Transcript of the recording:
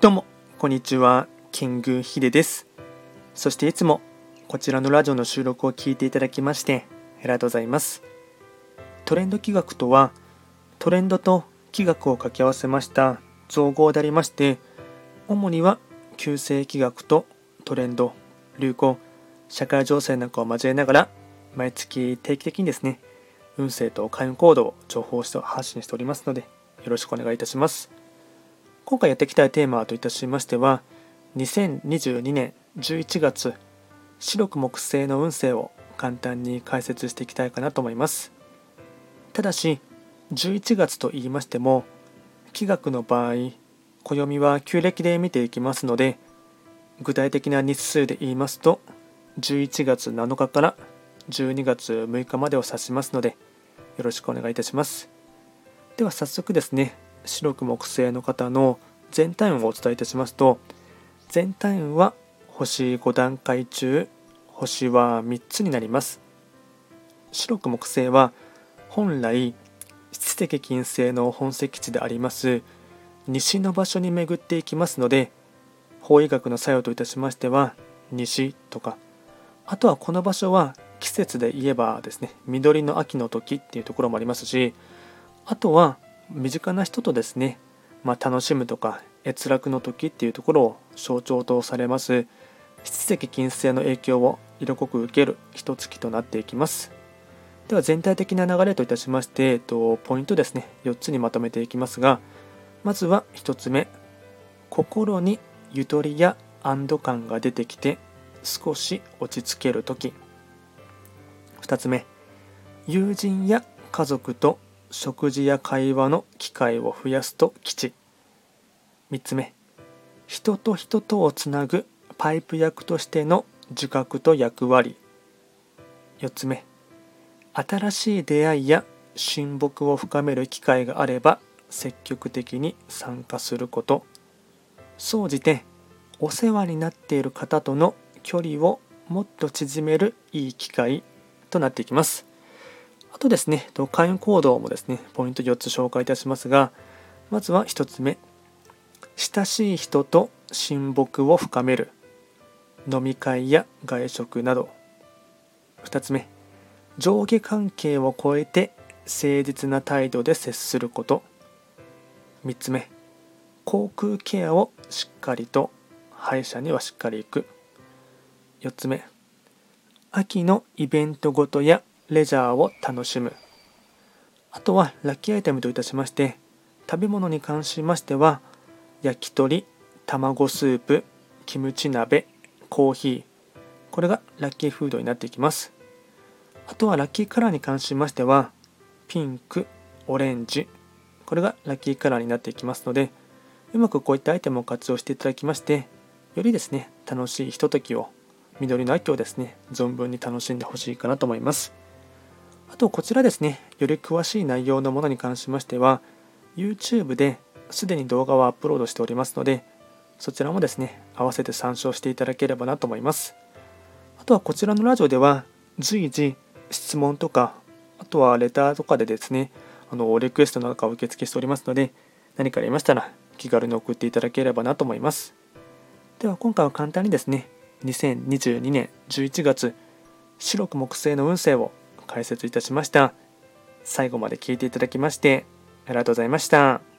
どうも、こんにちは。キングヒデです。そしていつもこちらのラジオの収録を聞いていただきましてありがとうございます。トレンド企画とは、トレンドと企画を掛け合わせました造語でありまして、主には旧世企画とトレンド、流行、社会情勢なんかを交えながら、毎月定期的にですね、運勢と開運行動を情報を発信しておりますので、よろしくお願いいたします。今回やっていきたいテーマといたしましては2022年11月白く木星の運勢を簡単に解説していきたいかなと思います。ただし11月と言いましても気学の場合暦は旧暦で見ていきますので具体的な日数で言いますと11月7日から12月6日までを指しますのでよろしくお願いいたします。では早速ですね白く木星の方の全体運をお伝えいたしますと全体運は星5段階中星は3つになります。白く木星は本来七石金星の本石地であります西の場所に巡っていきますので法医学の作用といたしましては西とかあとはこの場所は季節で言えばですね緑の秋の時っていうところもありますしあとは身近な人とですね、まあ、楽しむとか閲楽の時っていうところを象徴とされます。七石金星の影響を色濃く受ける一月となっていきます。では全体的な流れといたしまして、えっと、ポイントですね。4つにまとめていきますがまずは1つ目。心にゆとりや安堵感が出てきて少し落ち着ける時。2つ目。友人や家族と食事や会話の機会を増やすと吉。3つ目。人と人とをつなぐパイプ役としての自覚と役割。4つ目。新しい出会いや親睦を深める機会があれば積極的に参加すること。総じてお世話になっている方との距離をもっと縮めるいい機会となっていきます。とですね、会員行動もですね、ポイント4つ紹介いたしますが、まずは1つ目、親しい人と親睦を深める、飲み会や外食など。2つ目、上下関係を超えて誠実な態度で接すること。3つ目、口腔ケアをしっかりと、歯医者にはしっかり行く。4つ目、秋のイベントごとやレジャーを楽しむ。あとはラッキーアイテムといたしまして食べ物に関しましては焼き鳥卵スープキムチ鍋コーヒー。これがラッキーフードになっていきます。あとはラッキーカラーに関しましてはピンクオレンジ。これがラッキーカラーになっていきますのでうまくこういったアイテムを活用していただきましてよりですね楽しいひとときを緑の秋をですね存分に楽しんでほしいかなと思います。あとこちらですね、より詳しい内容のものに関しましては、YouTube ですでに動画をアップロードしておりますので、そちらもですね、合わせて参照していただければなと思います。あとはこちらのラジオでは、随時質問とか、あとはレターとかでですね、あのリクエストなんかを受付しておりますので、何かありましたら気軽に送っていただければなと思います。では今回は簡単にですね、2022年11月、白く木星の運勢を解説いたしました。最後まで聞いていただきましてありがとうございました。